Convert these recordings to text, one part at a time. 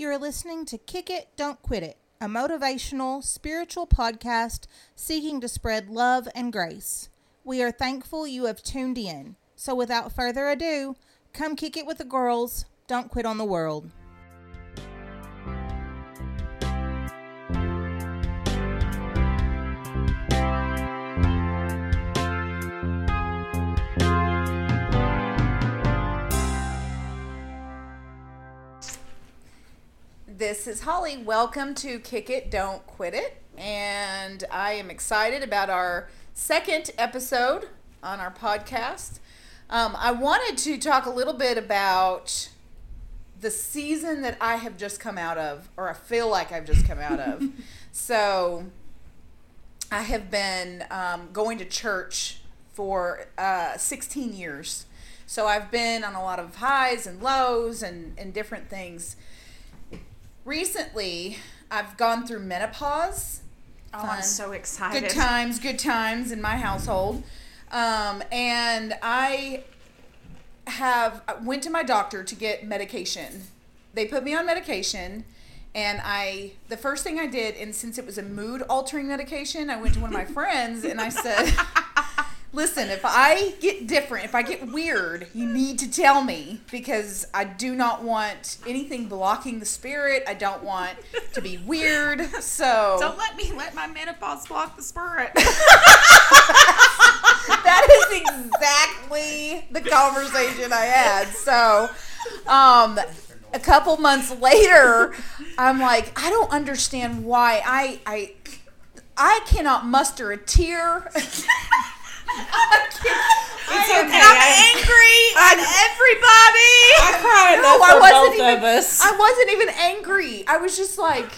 You're listening to Kick It, Don't Quit It, a motivational, spiritual podcast seeking to spread love and grace. We are thankful you have tuned in. So, without further ado, come kick it with the girls. Don't quit on the world. This is Holly. Welcome to Kick It, Don't Quit It. And I am excited about our second episode on our podcast. Um, I wanted to talk a little bit about the season that I have just come out of, or I feel like I've just come out of. so I have been um, going to church for uh, 16 years. So I've been on a lot of highs and lows and, and different things recently I've gone through menopause. Oh, I'm so excited. Good times, good times in my household. Um, and I have went to my doctor to get medication. They put me on medication and I the first thing I did and since it was a mood altering medication, I went to one of my friends and I said Listen, if I get different, if I get weird, you need to tell me because I do not want anything blocking the spirit. I don't want to be weird. So don't let me let my menopause block the spirit. that is exactly the conversation I had. So, um, a couple months later, I'm like, I don't understand why I I I cannot muster a tear. it's okay. I'm angry at everybody. I cried no, I wasn't even, of us. I wasn't even angry. I was just like,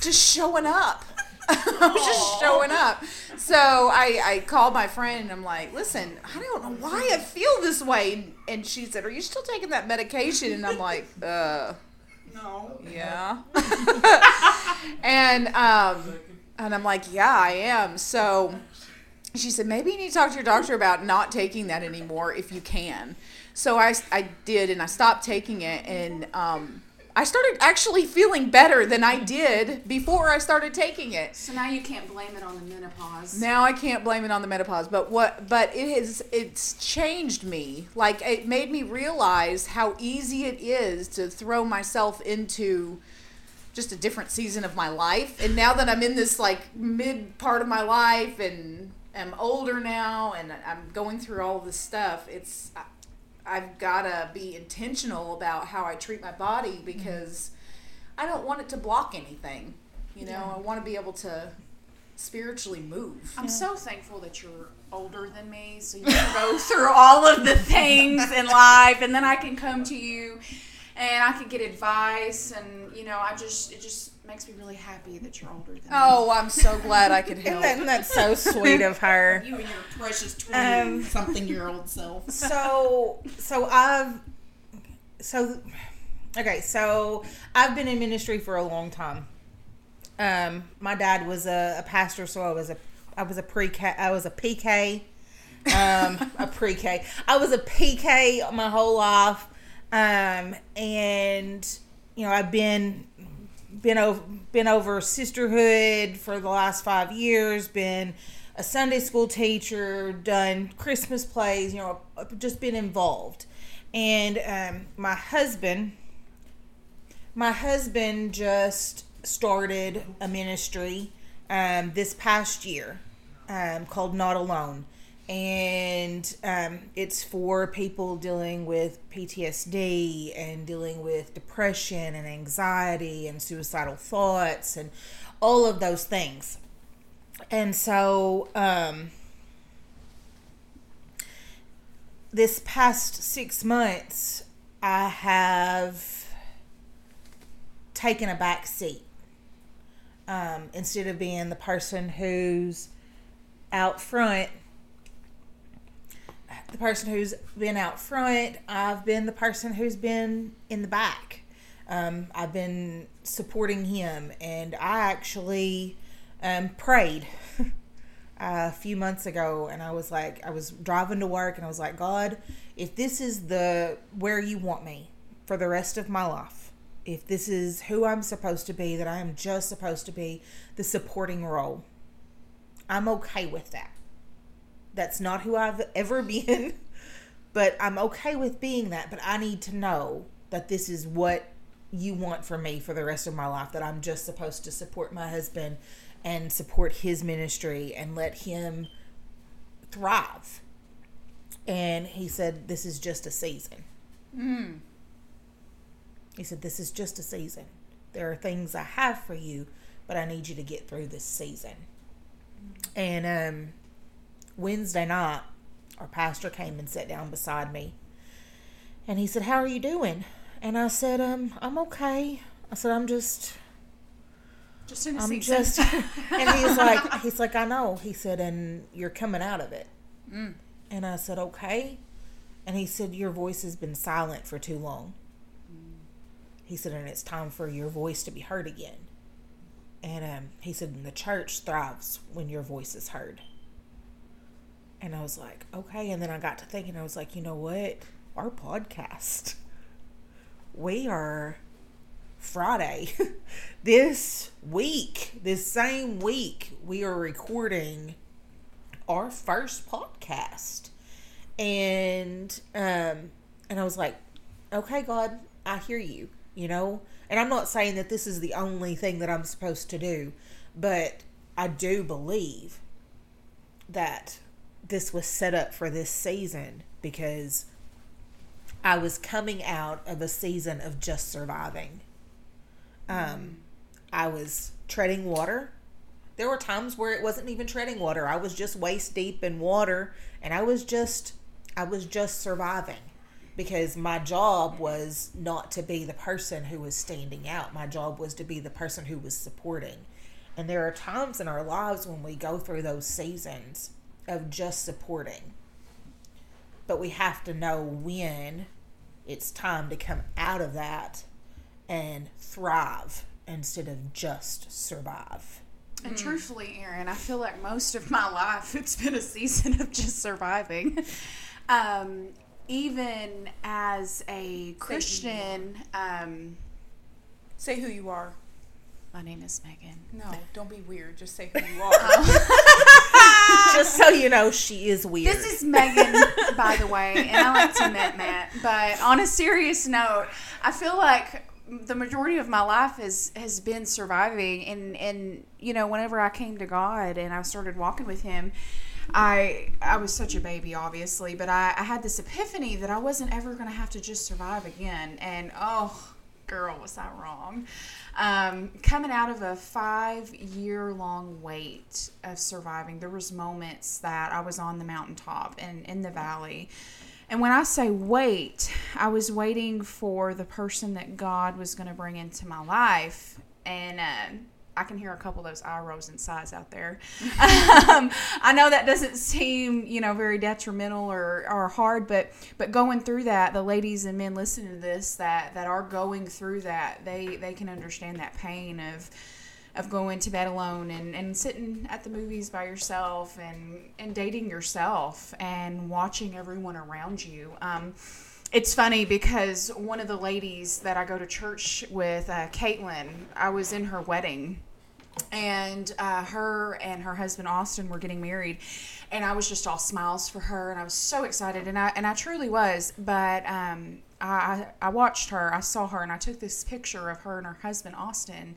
just showing up. I was just showing up. So I, I called my friend and I'm like, listen, I don't know why I feel this way. And she said, are you still taking that medication? And I'm like, uh, no. Yeah. and um, and I'm like, yeah, I am. So she said maybe you need to talk to your doctor about not taking that anymore if you can. So i, I did and i stopped taking it and um, i started actually feeling better than i did before i started taking it. So now you can't blame it on the menopause. Now i can't blame it on the menopause but what but it has it's changed me. Like it made me realize how easy it is to throw myself into just a different season of my life. And now that i'm in this like mid part of my life and am older now and I'm going through all this stuff, it's I've got to be intentional about how I treat my body mm-hmm. because I don't want it to block anything. You know, yeah. I want to be able to spiritually move. I'm yeah. so thankful that you're older than me so you can go through all of the things in life and then I can come to you and I can get advice and you know, I just it just makes me really happy that you're older than oh, me. I'm so glad I could help. and that's so sweet of her. You and your precious twenty um, something year old self. So, so I've, so, okay, so I've been in ministry for a long time. Um, my dad was a, a pastor, so I was a, I was a pre-K, I was a PK, um, a pre-K. I was a PK my whole life, um, and you know I've been been over been over sisterhood for the last five years. Been a Sunday school teacher, done Christmas plays. You know, just been involved. And um, my husband, my husband just started a ministry um, this past year um, called Not Alone and um, it's for people dealing with PTSD and dealing with depression and anxiety and suicidal thoughts and all of those things. And so, um, this past six months, I have taken a back seat um, instead of being the person who's out front the person who's been out front. I've been the person who's been in the back. Um, I've been supporting him, and I actually um, prayed a few months ago, and I was like, I was driving to work, and I was like, God, if this is the where you want me for the rest of my life, if this is who I'm supposed to be, that I am just supposed to be the supporting role, I'm okay with that. That's not who I've ever been, but I'm okay with being that. But I need to know that this is what you want for me for the rest of my life, that I'm just supposed to support my husband and support his ministry and let him thrive. And he said, This is just a season. Mm. He said, This is just a season. There are things I have for you, but I need you to get through this season. And um, Wednesday night, our pastor came and sat down beside me. And he said, How are you doing? And I said, um, I'm okay. I said, I'm just Just in a I'm season. just and he's like he's like, I know. He said, and you're coming out of it. Mm. And I said, Okay. And he said, Your voice has been silent for too long. He said, and it's time for your voice to be heard again. And um, he said, and the church thrives when your voice is heard. And I was like, okay. And then I got to thinking, I was like, you know what? Our podcast, we are Friday. this week, this same week, we are recording our first podcast. And um and I was like, okay, God, I hear you, you know? And I'm not saying that this is the only thing that I'm supposed to do, but I do believe that this was set up for this season because I was coming out of a season of just surviving. Um, I was treading water. There were times where it wasn't even treading water. I was just waist deep in water and I was just I was just surviving because my job was not to be the person who was standing out. My job was to be the person who was supporting. And there are times in our lives when we go through those seasons of just supporting. But we have to know when it's time to come out of that and thrive instead of just survive. And truthfully, Erin, I feel like most of my life it's been a season of just surviving. Um, even as a Christian, um, Say who you are. My name is Megan. No, don't be weird. Just say who you are. Oh. just so you know, she is weird. This is Megan, by the way, and I like to admit Matt. But on a serious note, I feel like the majority of my life has has been surviving, and and you know, whenever I came to God and I started walking with Him. I I was such a baby, obviously, but I, I had this epiphany that I wasn't ever going to have to just survive again. And oh, girl, was I wrong. Um, coming out of a five year long wait of surviving, there was moments that I was on the mountaintop and in the valley. And when I say wait, I was waiting for the person that God was going to bring into my life. And uh, I can hear a couple of those eye rolls and sighs out there. um, I know that doesn't seem, you know, very detrimental or, or hard, but but going through that, the ladies and men listening to this that that are going through that, they they can understand that pain of of going to bed alone and, and sitting at the movies by yourself and, and dating yourself and watching everyone around you. Um, it's funny because one of the ladies that I go to church with, uh, Caitlin, I was in her wedding and uh, her and her husband Austin were getting married, and I was just all smiles for her, and I was so excited, and I and I truly was. But um, I I watched her, I saw her, and I took this picture of her and her husband Austin.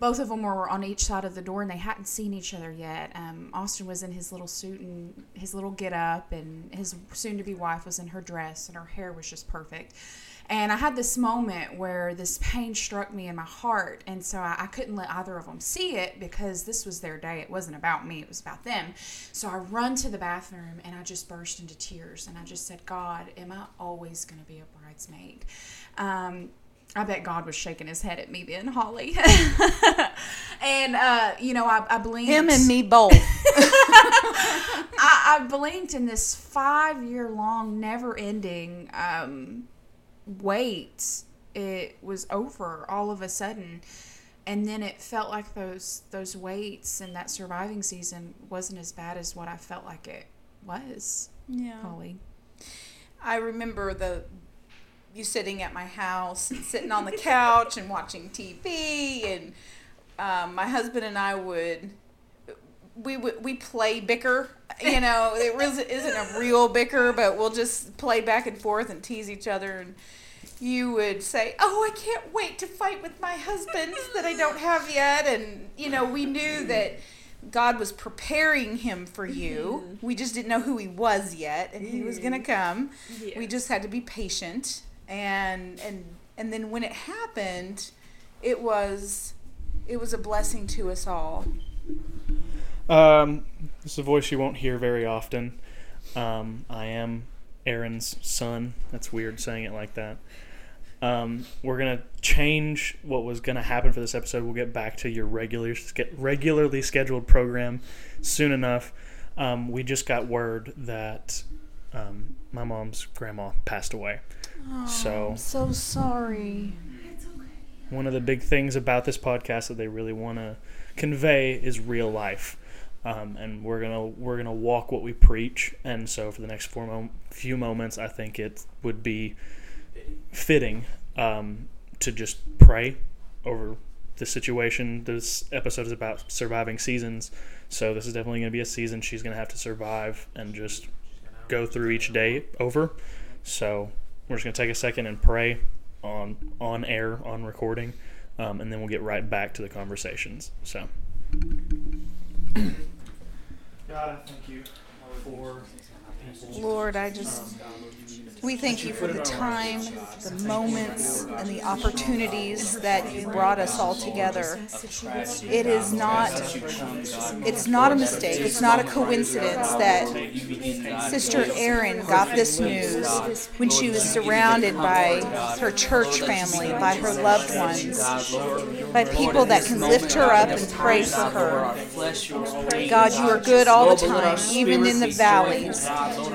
Both of them were on each side of the door, and they hadn't seen each other yet. Um, Austin was in his little suit and his little get up, and his soon-to-be wife was in her dress, and her hair was just perfect. And I had this moment where this pain struck me in my heart. And so I, I, couldn't let either of them see it because this was their day. It wasn't about me, it was about them. So I run to the bathroom and I just burst into tears. And I just said, God, am I always going to be a bridesmaid? Um, I bet God was shaking his head at me then, Holly. and, uh, you know, I, I blinked. Him and me both. I, I blinked in this five year long, never ending um, wait it was over all of a sudden and then it felt like those those waits and that surviving season wasn't as bad as what I felt like it was. Yeah. Holly. I remember the you sitting at my house and sitting on the couch and watching TV and um, my husband and I would we would we play bicker you know it really isn't a real bicker but we'll just play back and forth and tease each other. And you would say oh i can't wait to fight with my husband that i don't have yet. And you know we knew that god was preparing him for you. We just didn't know who he was yet and he was going to come. We just had to be patient and and and then when it happened it was it was a blessing to us all Um, this is a voice you won't hear very often. Um, I am Erin's son. That's weird saying it like that. Um, we're gonna change what was gonna happen for this episode. We'll get back to your regular, regularly scheduled program soon enough. Um, we just got word that um, my mom's grandma passed away. So I'm so sorry. one of the big things about this podcast that they really want to convey is real life. Um, and we're gonna we're gonna walk what we preach. And so for the next four mom- few moments i think it would be fitting um, to just pray over the situation. This episode is about surviving seasons. So this is definitely going to be a season she's going to have to survive and just go through each day over. So we're just going to take a second and pray on on air on recording um, and then we'll get right back to the conversations so. God i thank you for Lord, I just, we thank you for the time, the moments, and the opportunities that you brought us all together. It is not, it's not a mistake, it's not a coincidence that Sister Erin got this news when she was surrounded by her church family, by her loved ones, by people that can lift her up and pray for her. God, you are good all the time, even in the valleys.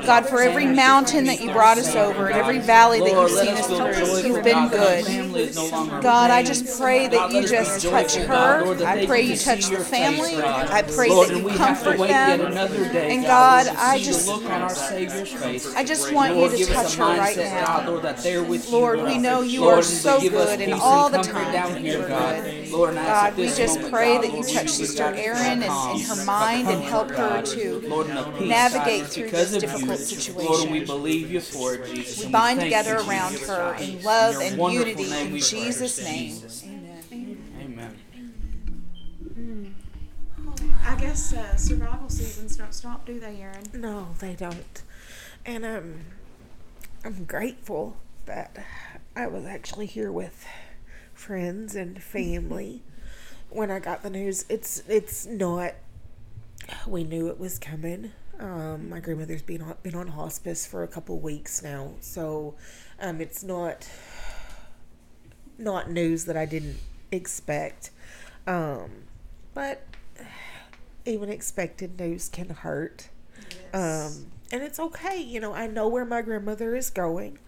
God, for every mountain that you brought us over and every valley that you've seen us through, you've been good. God, I just pray that you just touch her. I pray you touch the family. I pray that you comfort them. And God, I just, I just want you to touch her right now. Lord, we know you are so good and all the time you're good. God, we just pray that you touch Sister Erin and in her mind and help her to navigate through this difficult Lord, we believe you for it, Jesus. We and bind thank together you, around her in love In and unity in. Jesus' name. Jesus. Amen. Amen. I guess uh, survival seasons don't stop, do they, Erin? No, they don't. And um, I'm grateful that I was actually here with friends and family when I got the news. It's it's not. We knew it was coming. Um, my grandmother's been on been on hospice for a couple weeks now, so um, it's not not news that I didn't expect. Um, but even expected news can hurt. Um, and it's okay. You know, I know where my grandmother is going.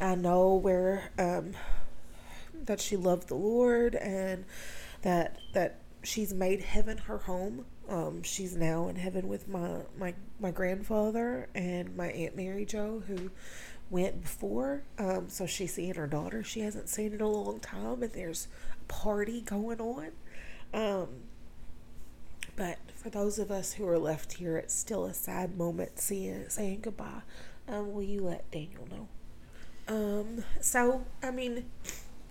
I know where um, that she loved the Lord and that that she's made heaven her home. Um, she's now in heaven with my, my my grandfather and my aunt Mary Jo who went before. Um, so she's seeing her daughter she hasn't seen in a long time, and there's a party going on. Um, but for those of us who are left here, it's still a sad moment seeing saying goodbye. Um, will you let Daniel know? Um, so I mean,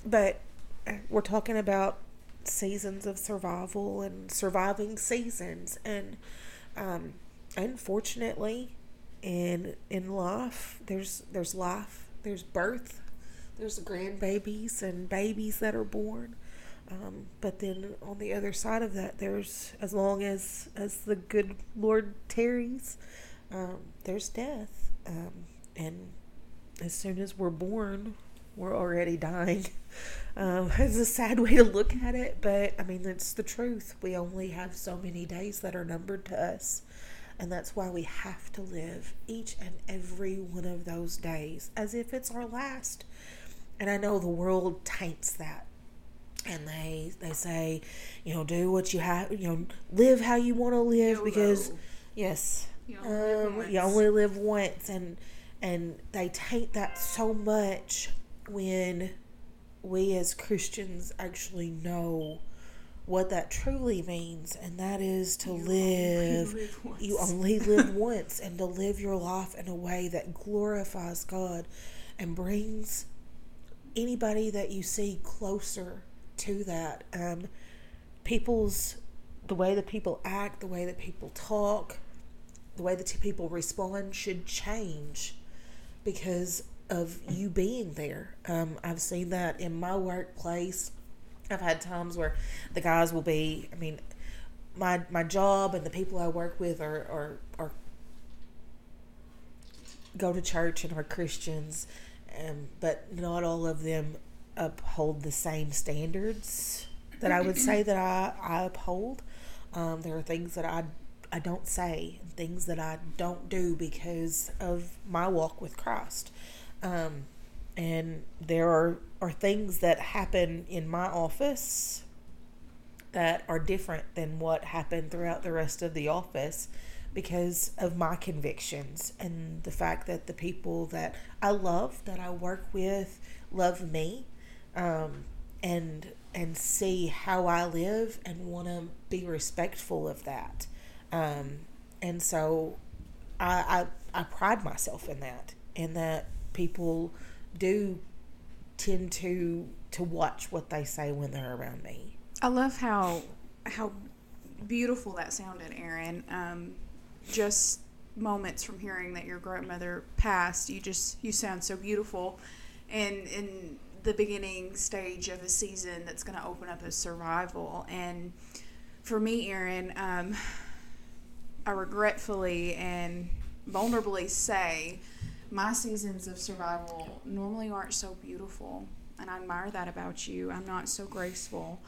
but uh, we're talking about seasons of survival and surviving seasons, and um, unfortunately, in in life, there's there's life, there's birth, there's grandbabies and babies that are born. Um, but then on the other side of that, there's as long as as the good Lord tarries, um, there's death, um, and as soon as we're born, we're already dying. Um, it's a sad way to look at it, but I mean it's the truth. We only have so many days that are numbered to us, and that's why we have to live each and every one of those days as if it's our last. And I know the world taints that and they they say, you know, do what you have, you know, live how you want to live because, yes, You only live um, once. you only live once, and and they taint that so much when we as Christians actually know what that truly means, and that is to live. You only live once, and to live your life in a way that glorifies God and brings anybody that you see closer to that. Um, people's the way that people act, the way that people talk, the way that people respond should change because of you being there. Um, I've seen that in my workplace. I've had times where the guys will be. I mean, my my job and the people I work with are are, are go to church and are Christians, um, but not all of them uphold the same standards that I would say that I, I uphold. Um, there are things that I I don't say, things that I don't do because of my walk with Christ. Um, and there are, are things that happen in my office that are different than what happened throughout the rest of the office because of my convictions and the fact that the people that I love, that I work with, love me, um, and and see how I live and want to be respectful of that. Um, and so I, I I pride myself in that, in that people do tend to to watch what they say when they're around me. I love how how beautiful that sounded, Erin. Um, just moments from hearing that your grandmother passed, you just you sound so beautiful, and in the beginning stage of a season that's going to open up as survival. And for me, Erin, um, I regretfully and vulnerably say my seasons of survival normally aren't so beautiful, and I admire that about you. I'm not so graceful.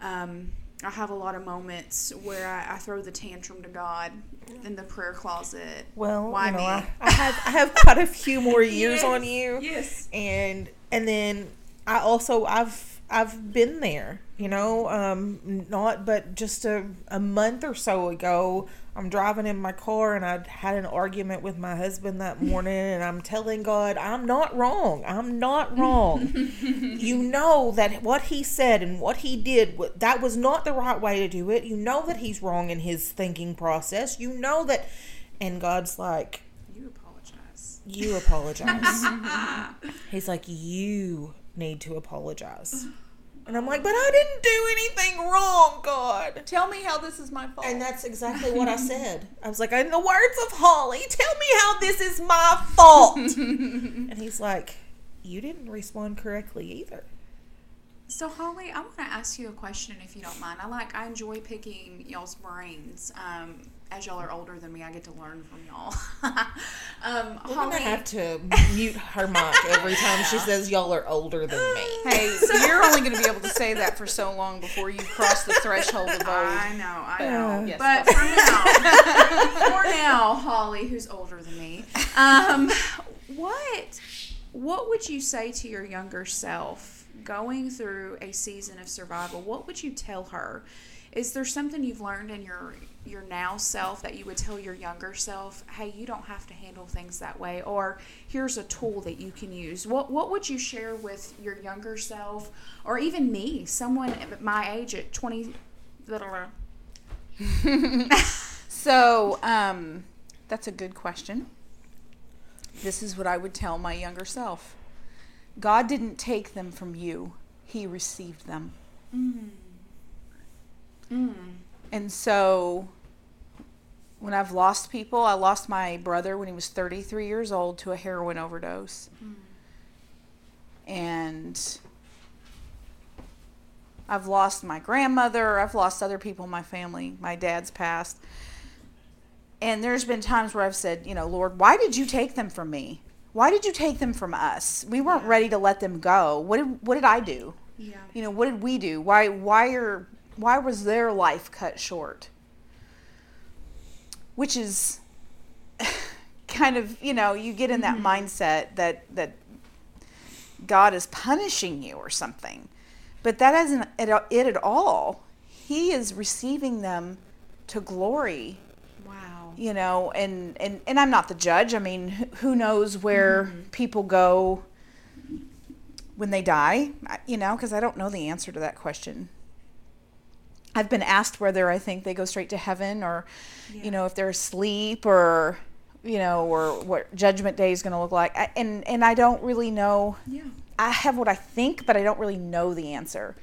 Um, I have a lot of moments where I, I throw the tantrum to God in the prayer closet. Well, Why you know, me? I, I have I have quite a few more years on you. Yes. and and then I also I've I've been there, you know, um, not but just a, a month or so ago, I'm driving in my car and I had an argument with my husband that morning, and I'm telling God, I'm not wrong, I'm not wrong. you know that what he said and what he did that was not the right way to do it. You know that he's wrong in his thinking process. You know that, and God's like, You apologize. you apologize. He's like, you need to apologize. And I'm like, but I didn't do anything wrong, God. Tell me how this is my fault. And that's exactly what I said. I was like, in the words of Holly, tell me how this is my fault. and he's like, you didn't respond correctly either. So Holly, I want to ask you a question if you don't mind. I like I enjoy picking y'all's brains. Um, as y'all are older than me, I get to learn from y'all. um, We're Holly, gonna have to mute her mic every time she says y'all are older than me. hey, so you're only going to be able to say that for so long before you cross the threshold of old. I know, I know. Yes, but go for now, for now, Holly, who's older than me, um, what what would you say to your younger self going through a season of survival? What would you tell her? Is there something you've learned in your your now self that you would tell your younger self, "Hey, you don't have to handle things that way," or "Here's a tool that you can use." What what would you share with your younger self, or even me, someone at my age at twenty? So, um, that's a good question. This is what I would tell my younger self God didn't take them from you, He received them. And so, when I've lost people, I lost my brother when he was 33 years old to a heroin overdose. And I've lost my grandmother, I've lost other people in my family, my dad's passed. And there's been times where I've said, you know, Lord, why did you take them from me? Why did you take them from us? We weren't ready to let them go. What did what did I do? Yeah. You know, what did we do? Why why are why was their life cut short? Which is kind of, you know, you get in that mm-hmm. mindset that that God is punishing you or something. But that isn't it, it at all. He is receiving them to glory Wow. you know and and and i'm not the judge i mean who knows where mm-hmm. people go when they die, you know, because I don't know the answer to that question. I've been asked whether I think they go straight to heaven or, you know, if they're asleep or, you know, or what Judgment Day is going to look like. I, and and I don't really know. Yeah. I have what I think, but I don't really know the answer.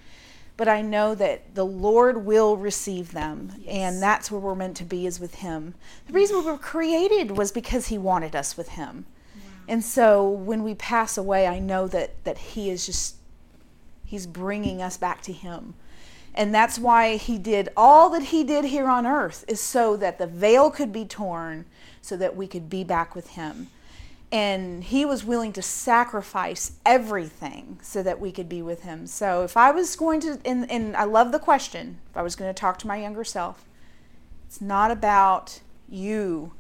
But I know that the Lord will receive them, and that's where we're meant to be is with Him. The reason we were created was because He wanted us with Him. And so when we pass away, I know that that He is just He's bringing us back to Him. And that's why He did all that He did here on earth, is so that the veil could be torn, so that we could be back with Him. And He was willing to sacrifice everything so that we could be with Him. So if I was going to, and, and I love the question, if I was going to talk to my younger self, it's not about you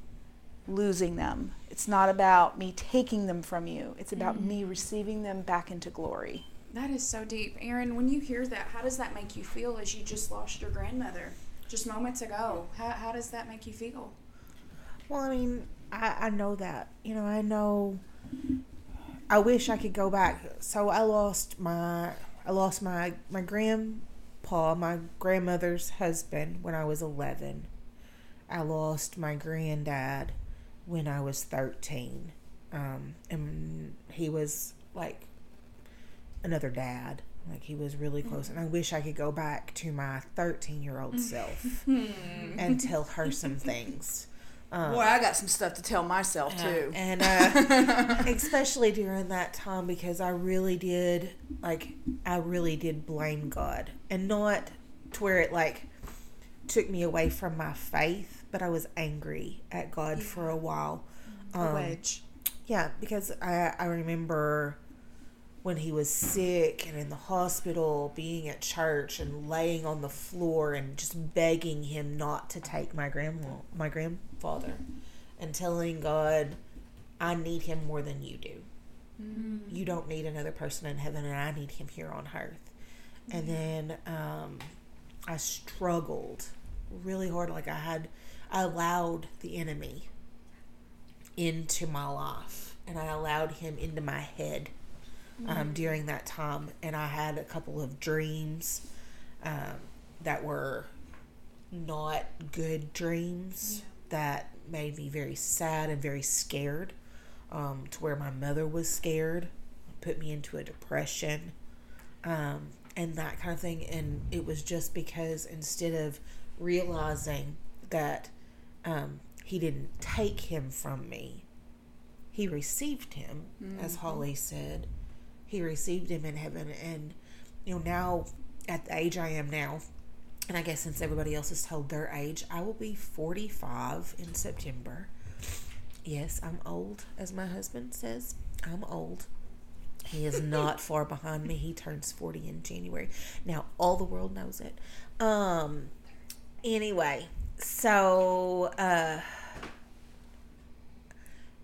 losing them. It's not about me taking them from you. It's about mm-hmm. me receiving them back into glory. That is so deep. Erin, when you hear that, how does that make you feel as you just lost your grandmother just moments ago? How, how does that make you feel? Well, I mean, I, I know that. You know, I know. I wish I could go back. So I lost my I lost my my grandpa, my grandmother's husband when I was 11. I lost my granddad when I was 13. Um, and he was like another dad. Like he was really close. And I wish I could go back to my 13 year old self and tell her some things. Um, Boy, I got some stuff to tell myself too. and uh, especially during that time because I really did like I really did blame God and not to where it like took me away from my faith, but I was angry at God for a while. A Um, wedge. yeah, because I I remember when he was sick and in the hospital, being at church and laying on the floor and just begging him not to take my grandma my grandfather and telling God, I need him more than you do. You don't need another person in heaven and I need him here on earth. And then um, I struggled really hard. Like I had, I allowed the enemy into my life and I allowed him into my head um, during that time. And I had a couple of dreams um, that were not good dreams that made me very sad and very scared um, to where my mother was scared, put me into a depression um, and that kind of thing. And it was just because instead of realizing that um, he didn't take him from me, he received him, as Holly said. He received him in heaven. And, you know, now at the age I am now, and I guess since everybody else has told their age, I will be 45 in September. Yes, I'm old, as my husband says. I'm old. He is not far behind me. He turns 40 in January. Now, all the world knows it. Um, anyway, so, uh,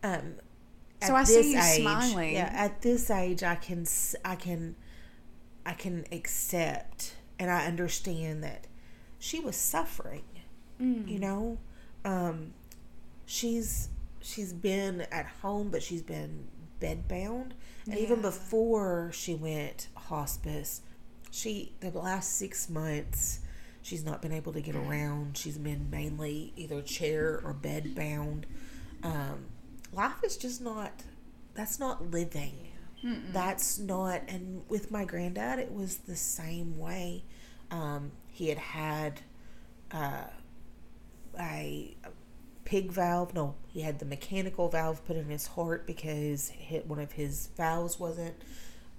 um, So I see you age- smiling. Yeah, at this age, I can, I can, I can accept and I understand that she was suffering. You know, um, she's she's been at home, but she's been bedbound, and even before she went hospice, she the last six months she's not been able to get around. She's been mainly either chair or bedbound. Um, life is just not. That's not living. That's not. And with my granddad, it was the same way. Um, he had had. Uh, a pig valve. No, he had the mechanical valve put in his heart because hit one of his valves wasn't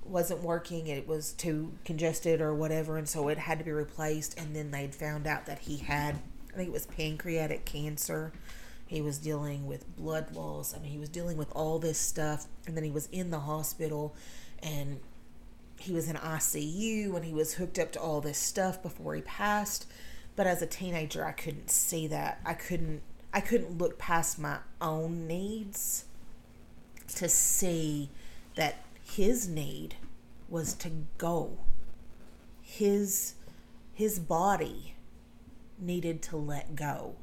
wasn't working. It was too congested or whatever, and so it had to be replaced. And then they'd found out that he had, I think it was pancreatic cancer. He was dealing with blood loss. I mean, he was dealing with all this stuff, and then he was in the hospital, and he was in ICU and he was hooked up to all this stuff before he passed. But as a teenager, I couldn't see that. I couldn't. I couldn't look past my own needs to see that his need was to go. His his body needed to let go,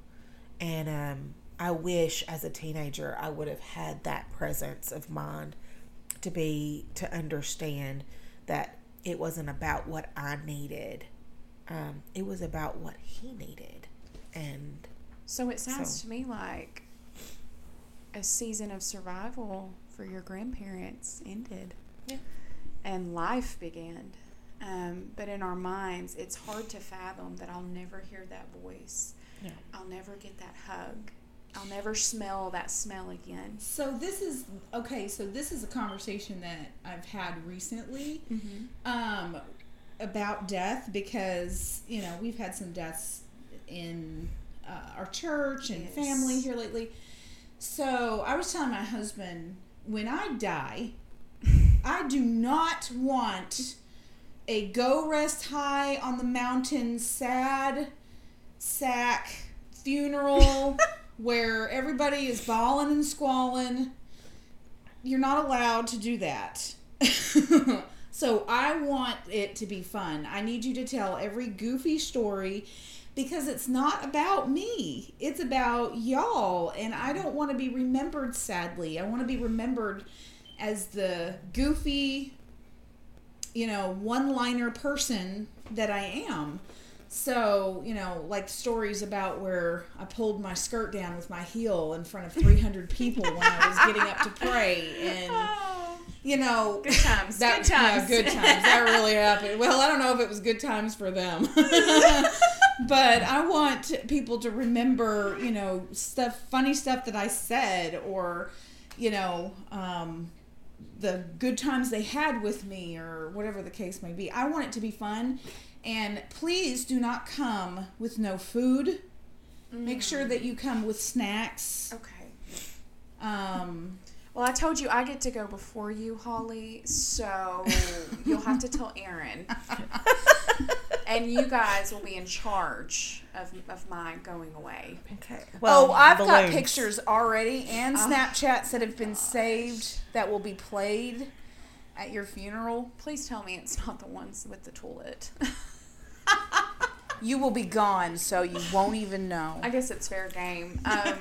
and um, I wish as a teenager I would have had that presence of mind to be to understand that it wasn't about what I needed. Um, it was about what he needed. And So it sounds So- to me like a season of survival for your grandparents ended. Yeah. And life began. Um, but in our minds, it's hard to fathom that I'll never hear that voice. Yeah. I'll never get that hug. I'll never smell that smell again. So this is okay. So this is a conversation that I've had recently um, about death because you know we've had some deaths in uh, our church and Yes. family here lately. So I was telling my husband when I die, I do not want a go rest high on the mountain sad sack funeral where everybody is bawling and squalling. You're not allowed to do that. so I want it to be fun. I need you to tell every goofy story because it's not about me. It's about y'all and I don't want to be remembered sadly. I want to be remembered as the goofy you know, one-liner person that I am. So, you know, like stories about where I pulled my skirt down with my heel in front of 300 people when I was getting up to pray and you know, Good times. that good times. yeah, good times. That really happened. Well, I don't know if it was good times for them. but I want people to remember, you know, stuff funny stuff that I said or you know, um the good times they had with me or whatever the case may be. I want it to be fun. And please do not come with no food. Make sure that you come with snacks. Okay. Um, Well, I told you I get to go before you, Holly, so you'll have to tell Erin. and you guys will be in charge of, of my going away. okay. oh, I've got pictures already and Oh, Snapchats that have been saved that will be played at your funeral. Please tell me it's not the ones with the toilet. You will be gone, so you won't even know. I guess it's fair game. Um,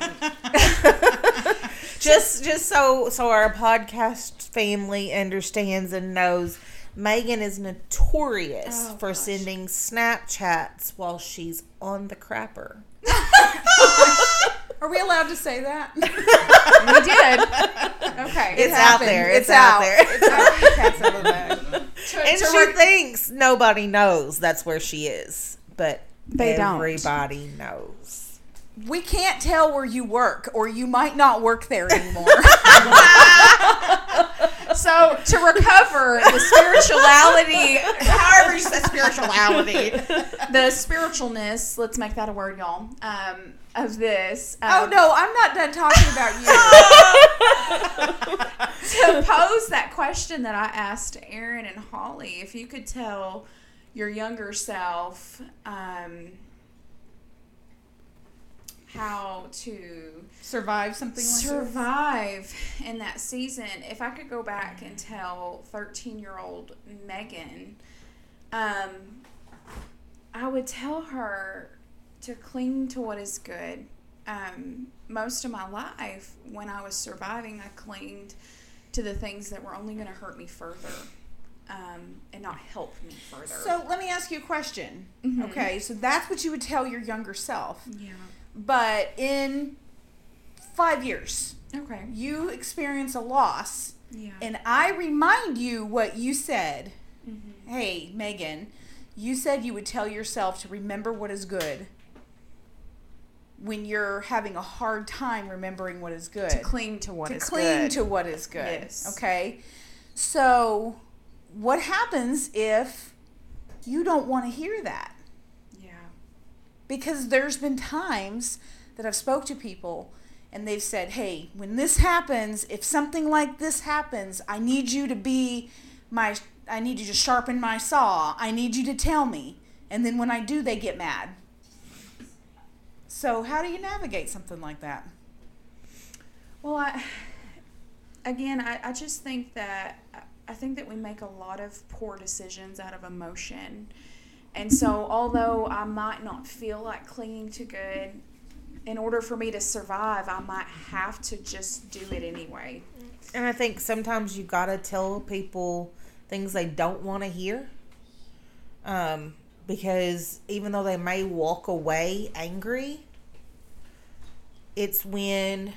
just just so so our podcast family understands and knows Megan is notorious Oh, for gosh. sending Snapchats while she's on the crapper. Are we allowed to say that? we did. Okay. It's out there. It's It's, out, out. there. It's out. The cat's out of the bag. To- and to she re- thinks nobody knows that's where she is, but They don't. everybody knows. We can't tell where you work, or you might not work there anymore. so to recover the spirituality, However, you said spirituality. the spiritualness. Let's make that a word, y'all. Um, of this. oh um, no, I'm not done talking about you. to pose that question that I asked Erin and Holly, if you could tell your younger self um, how to Survive something like this. survive in that season, if I could go back and tell 13 year old Megan, um, I would tell her to cling to what is good. Um, most of my life, when I was surviving, I clinged to the things that were only going to hurt me further um, and not help me further. So let me ask you a question. Mhm. Okay, so that's what you would tell your younger self. yeah. But in five years, Okay. you experience a loss, Yeah. and I remind you what you said. Mhm. Hey, Megan, you said you would tell yourself to remember what is good when you're having a hard time remembering what is good. To cling to what to is cling good. to what is good. Yes. Okay. So, what happens if you don't want to hear that? Because there's been times that I've spoke to people and they've said, "Hey, when this happens, if something like this happens, I need you to be my I need you to sharpen my saw. I need you to tell me." And then when I do, they get mad. So, how do you navigate something like that? Well, I again, I, I just think that I think that we make a lot of poor decisions out of emotion, and so although I might not feel like clinging to good, in order for me to survive, I might have to just do it anyway. And I think sometimes you gotta tell people things they don't want to hear. Um, because even though they may walk away angry, it's when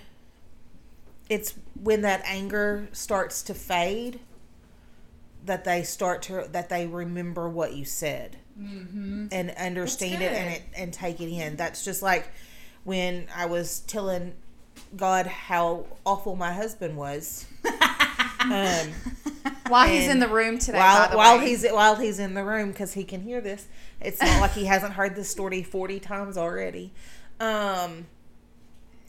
it's when that anger starts to fade that they start to that they remember what you said and understand it and it and take it in. That's just like when I was telling God how awful my husband was. um, While he's in the room today, while while he's while he's in the room because he can hear this. It's not like he hasn't heard this story forty times already. Um,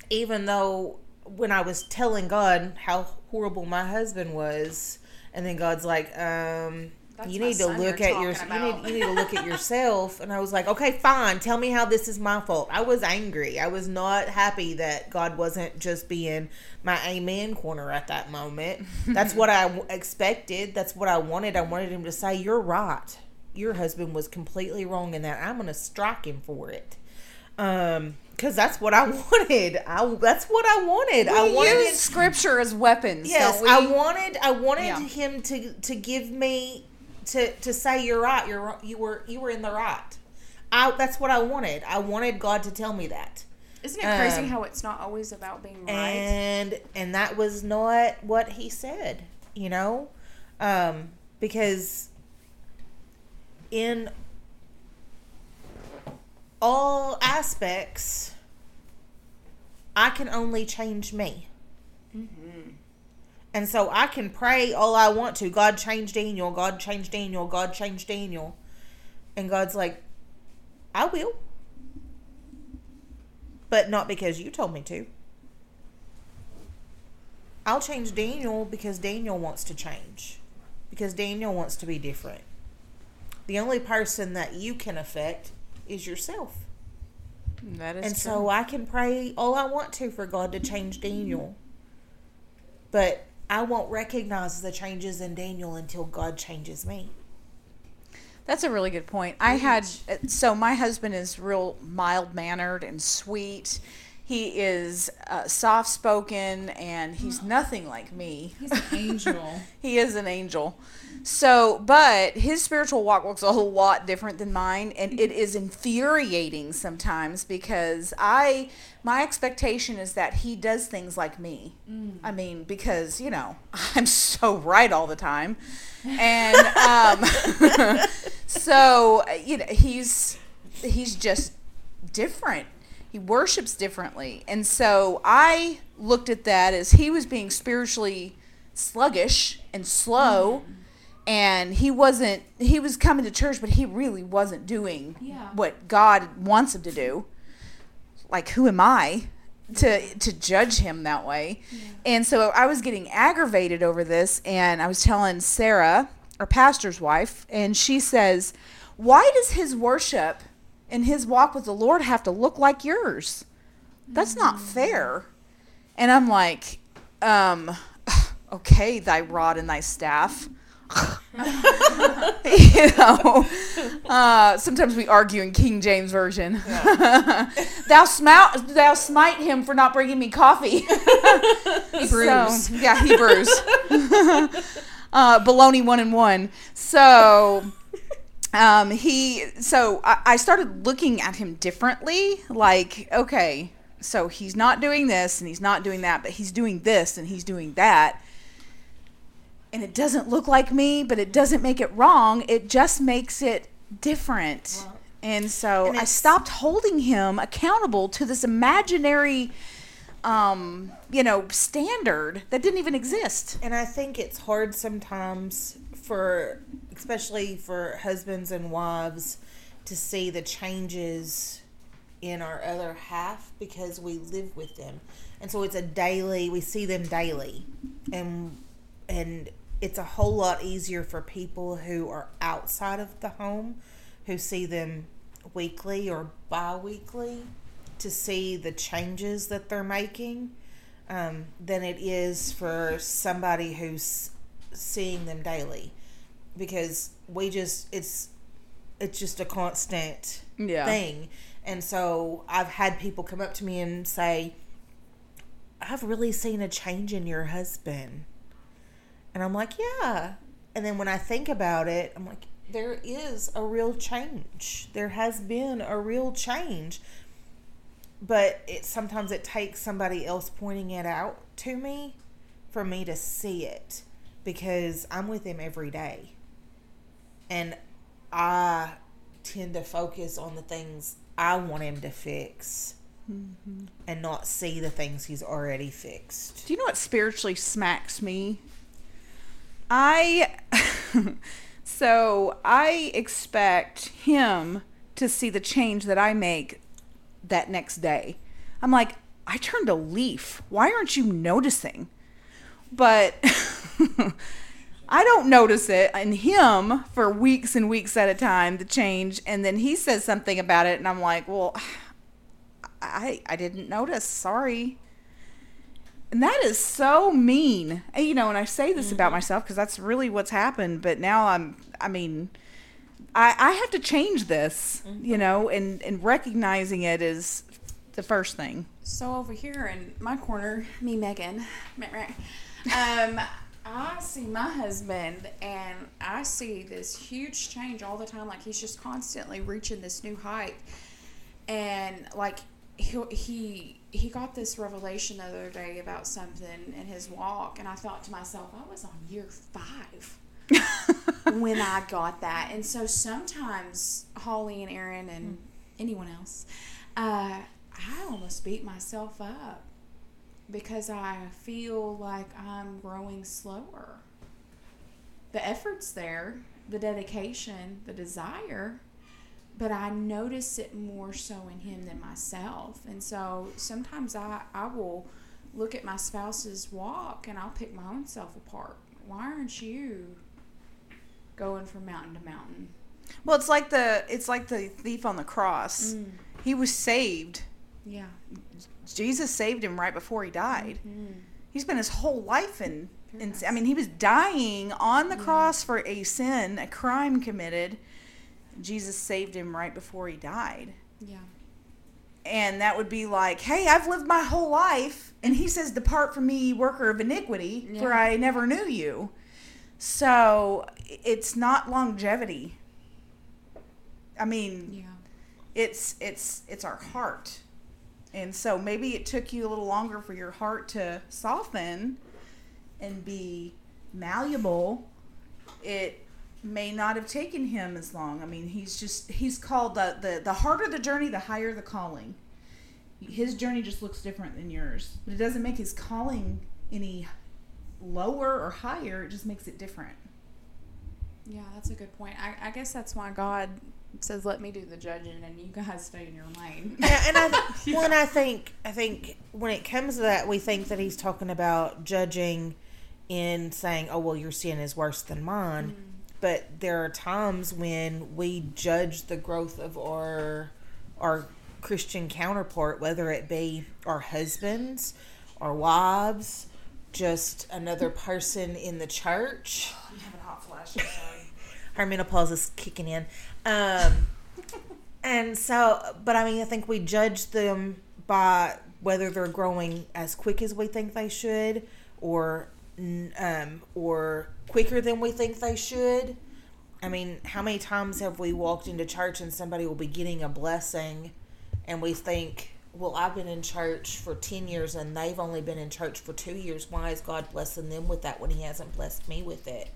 even though when I was telling God how horrible my husband was, and then God's like, um. That's you need to look at your you need, you need to look at yourself. And I was like okay fine. Tell me how this is my fault. I was angry. I was not happy that God wasn't just being my amen corner at that moment. That's what i expected. That's what I wanted. I wanted him to say you're right. Your husband was completely wrong in that. I'm gonna strike him for it. Um because that's what I wanted. I that's what I wanted. I wanted use scripture as weapons. Yes, we? I wanted I wanted Yeah. him to to give me to to say you're right. You're you were you were in the right. I that's what I wanted. I wanted God to tell me that. Isn't it crazy um, how it's not always about being right? And and that was not what he said, you know? Um because in all aspects I can only change me. And so I can pray all I want to. God change Daniel. God change Daniel. God change Daniel. And God's like, I will. But not because you told me to. I'll change Daniel because Daniel wants to change. Because Daniel wants to be different. The only person that you can affect is yourself. That is And true. so I can pray all I want to for God to change Daniel. But I won't recognize the changes in Daniel until God changes me. That's a really good point. I had so my husband is real mild mannered and sweet. He is uh, soft spoken and he's nothing like me. He's an angel. He is an angel. So, but his spiritual walk looks a lot different than mine, and it is infuriating sometimes because I, my expectation is that he does things like me. I mean, because you know I'm so right all the time, and um, so you know he's he's just different. He worships differently, and so I looked at that as he was being spiritually sluggish and slow mm-hmm. and he wasn't he was coming to church but he really wasn't doing Yeah. what god wants him to do. Like who am i to to judge him that way? And so i was getting aggravated over this and i was telling sarah our pastor's wife and she says why does his worship and his walk with the lord have to look like yours. That's not fair. And i'm like um okay thy rod and thy staff. You know uh, sometimes we argue in king james version. Thou smite thou smite him for not bringing me coffee. Hebrews. So, yeah hebrews uh, baloney one and one. So um, he so I, I started looking at him differently like okay so he's not doing this and he's not doing that but he's doing this and he's doing that. And it doesn't look like me but it doesn't make it wrong. It just makes it different. And so And i stopped holding him accountable to this imaginary um you know standard that didn't even exist. And I think it's hard sometimes for, especially for husbands and wives, to see the changes in our other half because we live with them. And so it's a daily, we see them daily. And, and it's a whole lot easier for people who are outside of the home who see them weekly or bi weekly to see the changes that they're making um, than it is for somebody who's seeing them daily because we just it's it's just a constant Yeah. thing and so i've had people come up to me and say i've really seen a change in your husband and i'm like yeah and then when I think about it, I'm like, there is a real change. There has been a real change. But it sometimes it takes somebody else pointing it out to me for me to see it because I'm with him every day. And I tend to focus on the things I want him to fix mm-hmm. and not see the things he's already fixed. Do you know what spiritually smacks me? I so I expect him to see the change that I make that next day. I'm like, I turned a leaf. Why aren't you noticing? But I don't notice it in him for weeks and weeks at a time, the change. And then he says something about it, and I'm like, well, I, I didn't notice. Sorry. And that is so mean. And, you know, and I say this about myself because that's really what's happened. But now I'm, I mean, I, I have to change this, you know, and, and recognizing it is the first thing. So over here in my corner, me Megan, um, I see my husband, and I see this huge change all the time. Like he's just constantly reaching this new height, and like he he he got this revelation the other day about something in his walk, and I thought to myself, I was on year five when I got that. And so sometimes Holly and Erin and anyone else, uh, I almost beat myself up because I feel like I'm growing slower. The effort's there, the dedication, the desire, but I notice it more so in him than myself. And so sometimes I, I will look at my spouse's walk and I'll pick my own self apart. Why aren't you going from mountain to mountain? Well, it's like the it's like the thief on the cross. Mm. He was saved. Yeah. Jesus saved him right before he died. Mm. He spent his whole life in, in I mean, he was dying on the cross for a sin, a crime committed. Jesus saved him right before he died. Yeah. And that would be like, hey, I've lived my whole life. And he says, Depart from me, worker of iniquity, for I never knew you. So it's not longevity. I mean, Yeah. it's it's it's our heart and so maybe it took you a little longer for your heart to soften and be malleable. It may not have taken him as long. I mean he's just he's called the the, the harder the journey the higher the calling. His journey just looks different than yours. But it doesn't make his calling any lower or higher. It just makes it different. Yeah, that's a good point. I, I guess that's why God says, "Let me do the judging, and you guys stay in your lane." Yeah, and I well, and I think I think when it comes to that, we think that he's talking about judging in saying, "Oh, well, your sin is worse than mine." Mm-hmm. But there are times when we judge the growth of our our Christian counterpart, whether it be our husbands, our wives, just another person in the church. i'm having hot flashes sorry her menopause is kicking in. Um, and so, but I mean, I think we judge them by whether they're growing as quick as we think they should, or um, or quicker than we think they should. I mean, how many times have we walked into church and somebody will be getting a blessing, and we think, well, I've been in church for 10 years and they've only been in church for two years. Why is God blessing them with that when He hasn't blessed me with it?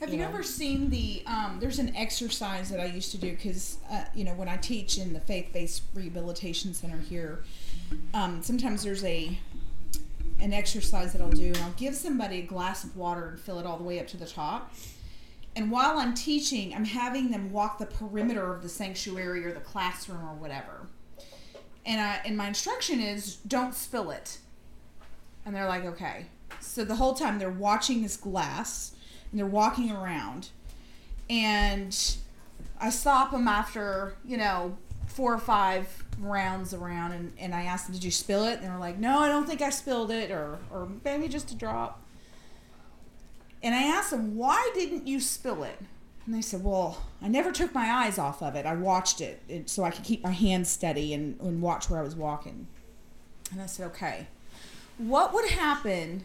Have you you, know? ever seen the? Um, there's an exercise that I used to do because uh, you know when I teach in the faith-based rehabilitation center here, um, sometimes there's a an exercise that I'll do, and I'll give somebody a glass of water and fill it all the way up to the top. And while I'm teaching, I'm having them walk the perimeter of the sanctuary or the classroom or whatever. And I and my instruction is don't spill it. And they're like, okay. So the whole time they're watching this glass and they're walking around. And I stop them after, you know, four or five rounds around and, and I asked them, Did you spill it? And they were like, No, I don't think I spilled it or or maybe just a drop. And I asked them, Why didn't you spill it? And they said, Well, I never took my eyes off of it. I watched it, it so I could keep my hands steady and, and watch where I was walking. And I said, Okay. What would happen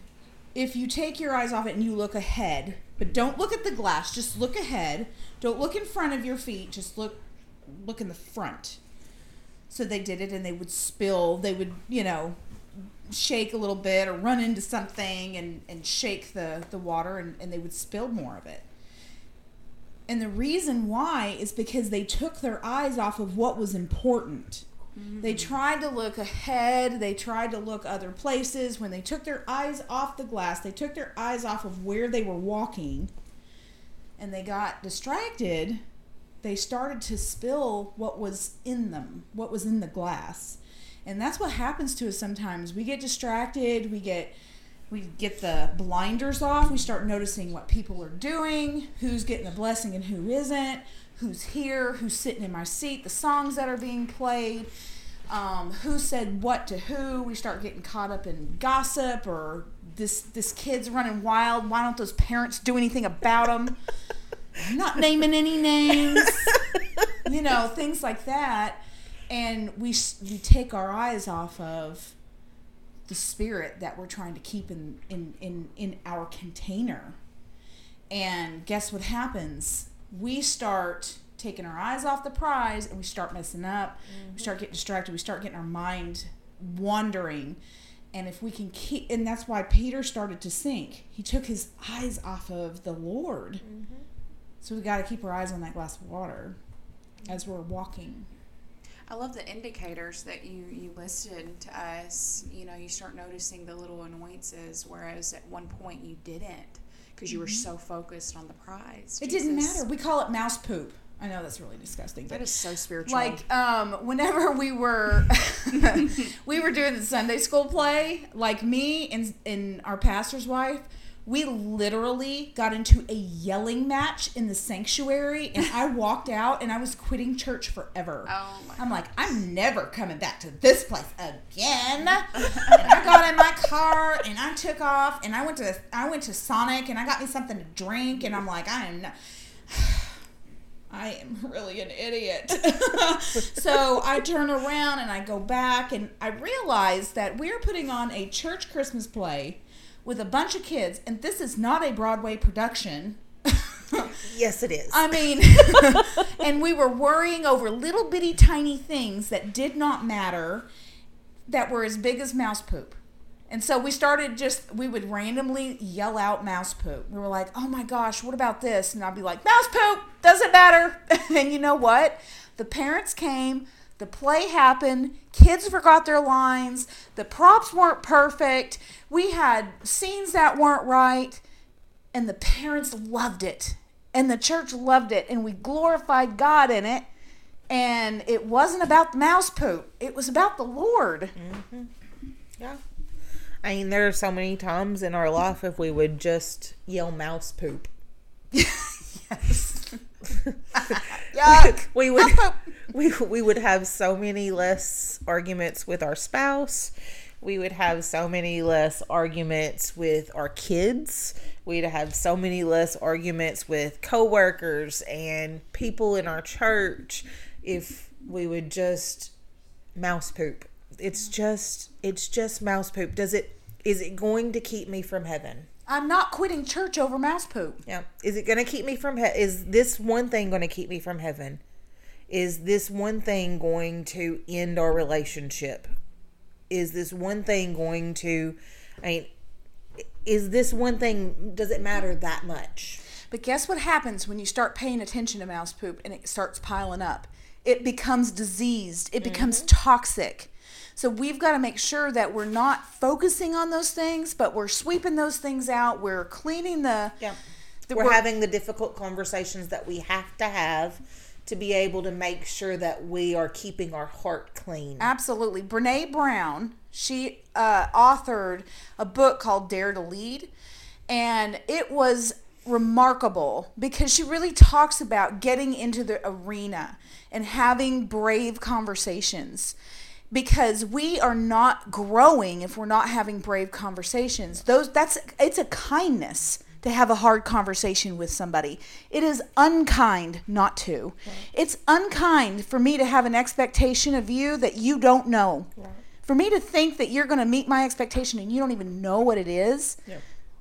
if you take your eyes off it and you look ahead but don't look at the glass. Just look ahead. Don't look in front of your feet. Just look look in the front. So they did it and they would spill, they would, you know, shake a little bit or run into something and, and shake the, the water and, and they would spill more of it. And the reason why is because they took their eyes off of what was important. They mm-hmm. tried to look ahead, they tried to look other places. When they took their eyes off the glass, they took their eyes off of where they were walking and they got distracted. They started to spill what was in them, what was in the glass. And that's what happens to us sometimes. We get distracted, we get we get the blinders off, we start noticing what people are doing, who's getting the blessing and who isn't, who's here, who's sitting in my seat, the songs that are being played, um, who said what to who. We start getting caught up in gossip or this this kid's running wild. Why don't those parents do anything about? I'm not naming any names. you know, things like that. And we we take our eyes off of the spirit that we're trying to keep in in in, in our container. And guess what happens? We start taking our eyes off the prize and we start messing up. We start getting distracted. We start getting our mind wandering. And if we can keep, and that's why Peter started to sink. He took his eyes off of the Lord. So we got to keep our eyes on that glass of water as we're walking. I love the indicators that you, you listed to us. You know, you start noticing the little annoyances, whereas at one point you didn't because you were so focused on the prize. It didn't Jesus. matter. We call it mouse poop. I know that's really disgusting. That But is so spiritual. like um whenever we were we were doing the sunday school play like me and and our pastor's wife we literally got into a yelling match in the sanctuary and i walked out and i was quitting church forever. Oh my i'm like i'm never coming back to this place again. And i got in my car and i took off and i went to i went to sonic and i got me something to drink and i'm like i am not I am really an idiot. so I turn around and I go back and I realize that we're putting on a church Christmas play with a bunch of kids, and this is not a Broadway production. Yes, it is. I mean, and we were worrying over little bitty tiny things that did not matter that were as big as mouse poop. And so we started just, we would randomly yell out mouse poop. We were like, oh my gosh, what about this? And I'd be like, mouse poop, doesn't matter. and you know what? The parents came, the play happened, kids forgot their lines, the props weren't perfect, we had scenes that weren't right, and the parents loved it. And the church loved it, and we glorified God in it. And it wasn't about the mouse poop, it was about the Lord. Mm-hmm. yeah. I mean, there are so many times in our life if we would just yell mouse poop. Yes. Yuck. we would we, we would have so many less arguments with our spouse we would have so many less arguments with our kids we'd have so many less arguments with coworkers and people in our church if we would just mouse poop it's just it's just mouse poop does it is it going to keep me from heaven I'm not quitting church over mouse poop. yeah. Is it going to keep me from he- is this one thing going to keep me from heaven? Is this one thing going to end our relationship? Is this one thing going to I mean is this one thing does it matter that much? But guess what happens when you start paying attention to mouse poop and it starts piling up? It becomes diseased, it becomes mm-hmm. toxic. So we've got to make sure that we're not focusing on those things, but we're sweeping those things out. We're cleaning the. Yeah. the We're having the difficult conversations that we have to have to be able to make sure that we are keeping our heart clean. Absolutely. Brene Brown, she uh, authored a book called Dare to Lead, and it was remarkable because she really talks about getting into the arena and having brave conversations because we are not growing if we're not having brave conversations those that's it's a kindness to have a hard conversation with somebody. It is unkind not to. It's unkind for me to have an expectation of you that you don't know. For me to think that you're going to meet my expectation and you don't even know what it is Yeah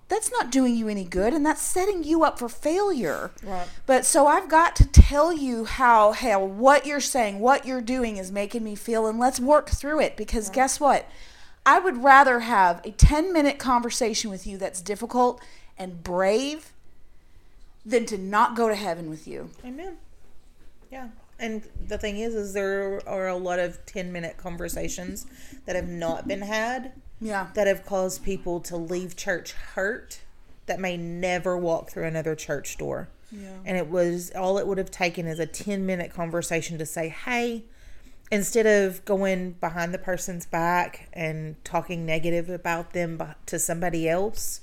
that's not doing you any good and that's setting you up for failure. Right. But so I've got to tell you how how what you're saying, what you're doing is making me feel and let's work through it because guess what? I would rather have a 10 minute conversation with you that's difficult and brave than to not go to heaven with you. Amen. Yeah. And the thing is, is there are a lot of 10 minute conversations that have not been had Yeah. that have caused people to leave church hurt that may never walk through another church door. Yeah. And it was all it would have taken is a 10 minute conversation to say, hey, instead of going behind the person's back and talking negative about them to somebody else,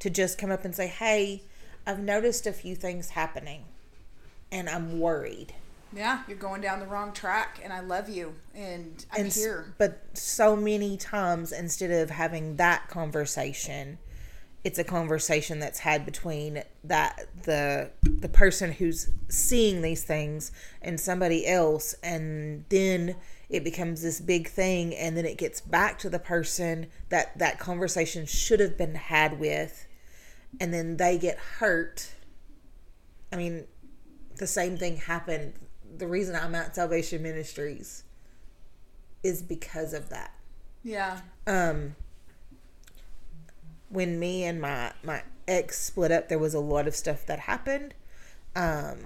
to just come up and say, hey, I've noticed a few things happening and I'm worried. Yeah, you're going down the wrong track and I love you and I'm And here. But so many times, instead of having that conversation, it's a conversation that's had between that the the person who's seeing these things and somebody else, and then it becomes this big thing, and then it gets back to the person that that conversation should have been had with, and then they get hurt. I mean, the same thing happened. The reason I'm at Salvation Ministries is because of that. Yeah. Um, when me and my my ex split up, there was a lot of stuff that happened, um,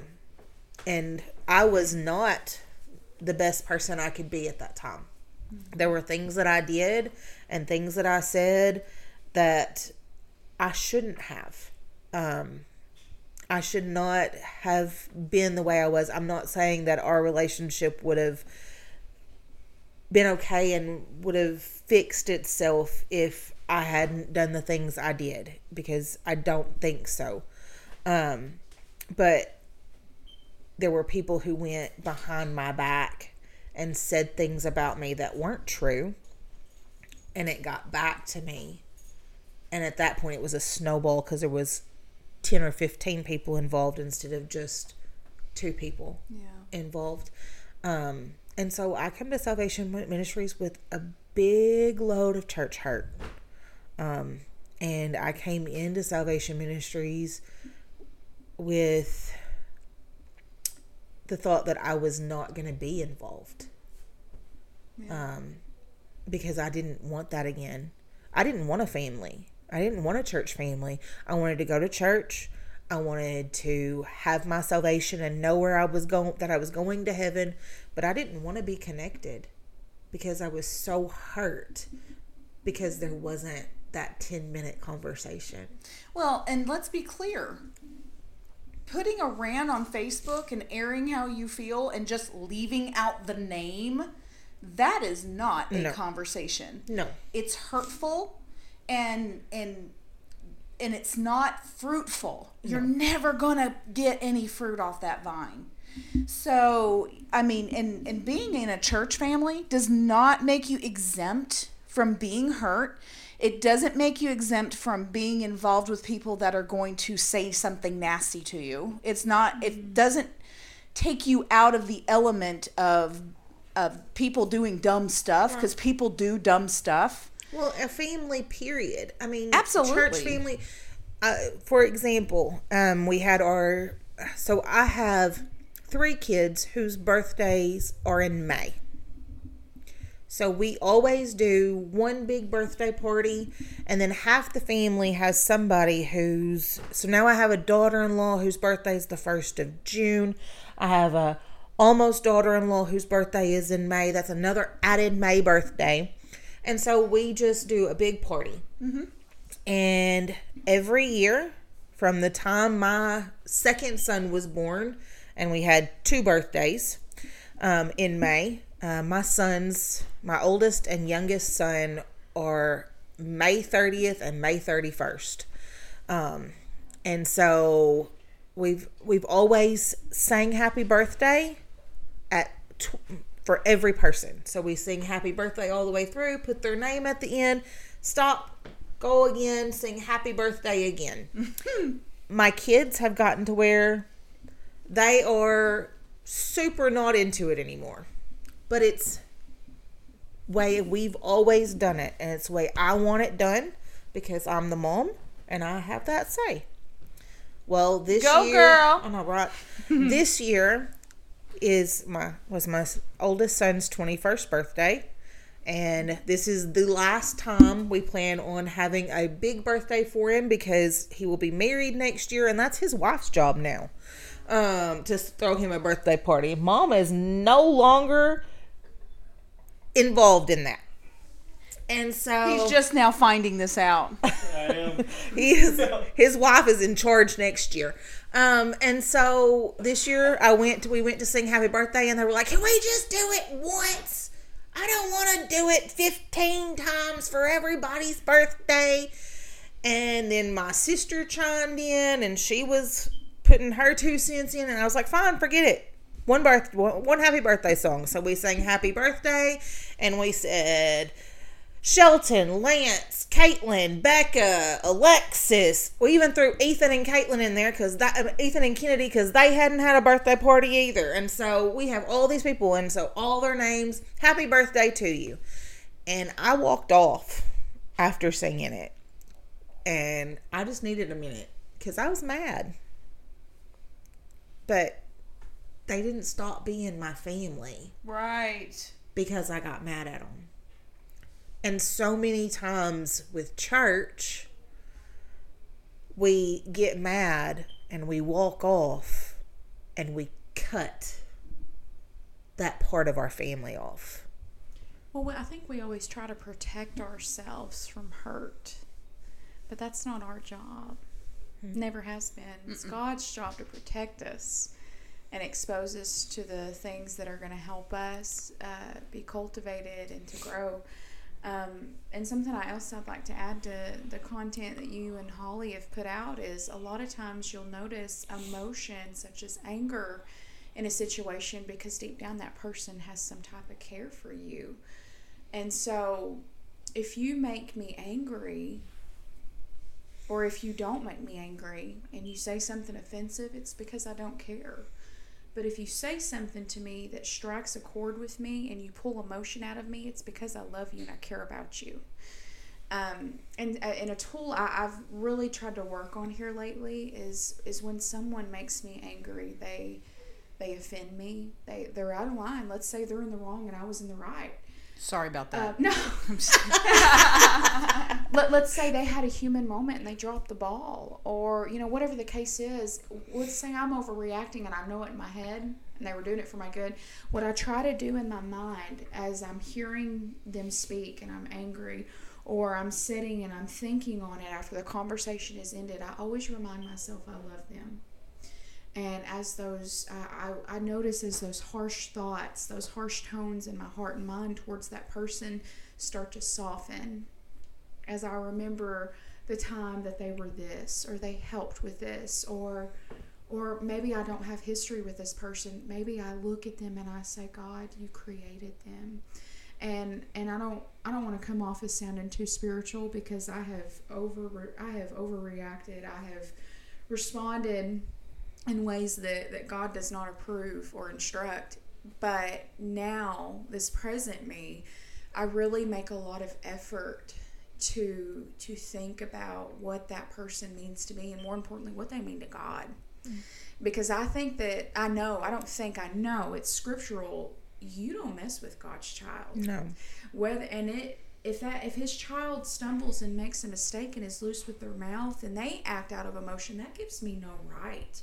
and I was not the best person I could be at that time. There were things that I did and things that I said that I shouldn't have. Um, I should not have been the way I was. I'm not saying that our relationship would have been okay and would have fixed itself if I hadn't done the things I did because I don't think so. Um, but there were people who went behind my back and said things about me that weren't true, and it got back to me. And at that point, it was a snowball because there was ten or fifteen people involved instead of just two people Yeah. involved. Um, and so I come to Salvation Ministries with a big load of church hurt. Um, and I came into Salvation Ministries with the thought that I was not going to be involved. Um, because I didn't want that again. I didn't want a family. I didn't want a church family. I wanted to go to church. I wanted to have my salvation and know where I was going that I was going to heaven, but I didn't want to be connected because I was so hurt because there wasn't that 10 minute conversation. Well, and let's be clear. Putting a rant on Facebook and airing how you feel and just leaving out the name, that is not a No. conversation. No. It's hurtful and and and it's not fruitful. You're never going to get any fruit off that vine. So, I mean, and and being in a church family does not make you exempt from being hurt. It doesn't make you exempt from being involved with people that are going to say something nasty to you. It's not it mm-hmm. doesn't take you out of the element of of people doing dumb stuff because people do dumb stuff. Well, a family, period. I mean, Absolutely. church family. Uh, for example, um, we had our. So I have three kids whose birthdays are in May. So we always do one big birthday party, and then half the family has somebody who's. So now I have a daughter-in-law whose birthday is the first of June. I have a almost daughter-in-law whose birthday is in May. That's another added May birthday, and so we just do a big party. And every year, from the time my second son was born, and we had two birthdays um, in May. Uh, my sons, my oldest and youngest son, are May 30th and May 31st. Um, and so we've we've always sang happy birthday at tw- for every person. So we sing happy birthday all the way through, put their name at the end, stop, go again, sing happy birthday again. My kids have gotten to where they are super not into it anymore. But it's way we've always done it and it's the way I want it done because I'm the mom and I have that say. Well, this Go, year, girl. I know, right? this year is my was my oldest son's twenty first birthday, and this is the last time we plan on having a big birthday for him because he will be married next year, and that's his wife's job now. Um, to throw him a birthday party. Mama is no longer involved in that. And so He's just now finding this out. I am. he is, his wife is in charge next year. Um, and so this year I went to, we went to sing happy birthday and they were like, can we just do it once? I don't want to do it 15 times for everybody's birthday. And then my sister chimed in and she was putting her two cents in and I was like, fine, forget it. One birth, one one happy birthday song. So we sang happy birthday and we said, Shelton, Lance, Caitlin, Becca, Alexis. We even threw Ethan and Caitlin in there because that uh, Ethan and Kennedy because they hadn't had a birthday party either, and so we have all these people, and so all their names. Happy birthday to you! And I walked off after singing it, and I just needed a minute because I was mad, but they didn't stop being my family Right. because I got mad at them. And so many times with church, we get mad and we walk off and we cut that part of our family off. Well, I think we always try to protect ourselves from hurt, but that's not our job. Never has been. It's God's job to protect us and expose us to the things that are going to help us uh, be cultivated and to grow. Um, and something else I'd like to add to the content that you and Holly have put out is a lot of times you'll notice emotion such as anger in a situation because deep down that person has some type of care for you. And so if you make me angry, or if you don't make me angry and you say something offensive, it's because I don't care. But if you say something to me that strikes a chord with me and you pull emotion out of me, it's because I love you and I care about you. Um, and, uh, and a tool I, I've really tried to work on here lately is is when someone makes me angry, they they offend me, they they're out of line. Let's say they're in the wrong and I was in the right. Sorry about Uh, that. no. Let, let's say they had a human moment and they dropped the ball, or you know whatever the case is. Let's say I'm overreacting and I know it in my head, and they were doing it for my good. What I try to do in my mind as I'm hearing them speak and I'm angry, or I'm sitting and I'm thinking on it after the conversation is ended, I always remind myself I love them. And as those, I, I, I notice as those harsh thoughts, those harsh tones in my heart and mind towards that person start to soften. As I remember the time that they were this, or they helped with this, or, or maybe I don't have history with this person. Maybe I look at them and I say, God, you created them. And, and I don't I don't want to come off as sounding too spiritual because I have over I have overreacted I have responded in ways that, that God does not approve or instruct. But now, this present me, I really make a lot of effort to to think about what that person means to me and more importantly what they mean to God. Mm. Because I think that I know, I don't think I know, it's scriptural. You don't mess with God's child No. whether and it if that if his child stumbles and makes a mistake and is loose with their mouth and they act out of emotion that gives me no right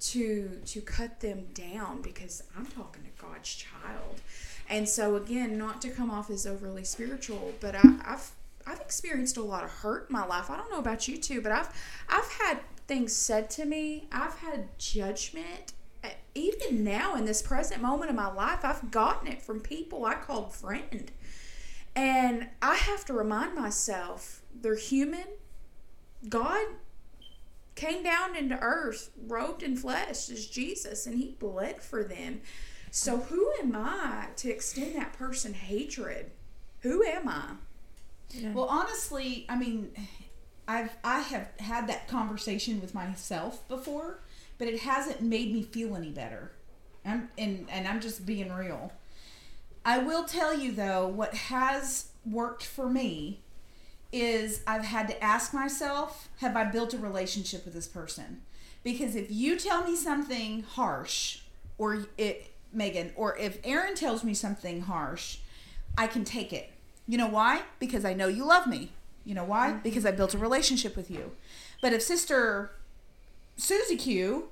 to to cut them down because i'm talking to god's child. And so again not to come off as overly spiritual but I, i've i've experienced a lot of hurt in my life. I don't know about you too but i've i've had things said to me. I've had judgment. Uh, even now in this present moment of my life i've gotten it from people i called friend. And I have to remind myself they're human. God came down into earth, robed in flesh as Jesus, and he bled for them. So who am I to extend that person hatred? Who am I? Well, honestly, I mean, I've I have had that conversation with myself before, but it hasn't made me feel any better. I'm and and I'm just being real. I will tell you though, what has worked for me is I've had to ask myself, have I built a relationship with this person? Because if you tell me something harsh, or it, Megan, or if Erin tells me something harsh, I can take it. You know why? Because I know you love me. You know why? Mm-hmm. Because I built a relationship with you. But if Sister Susie Q,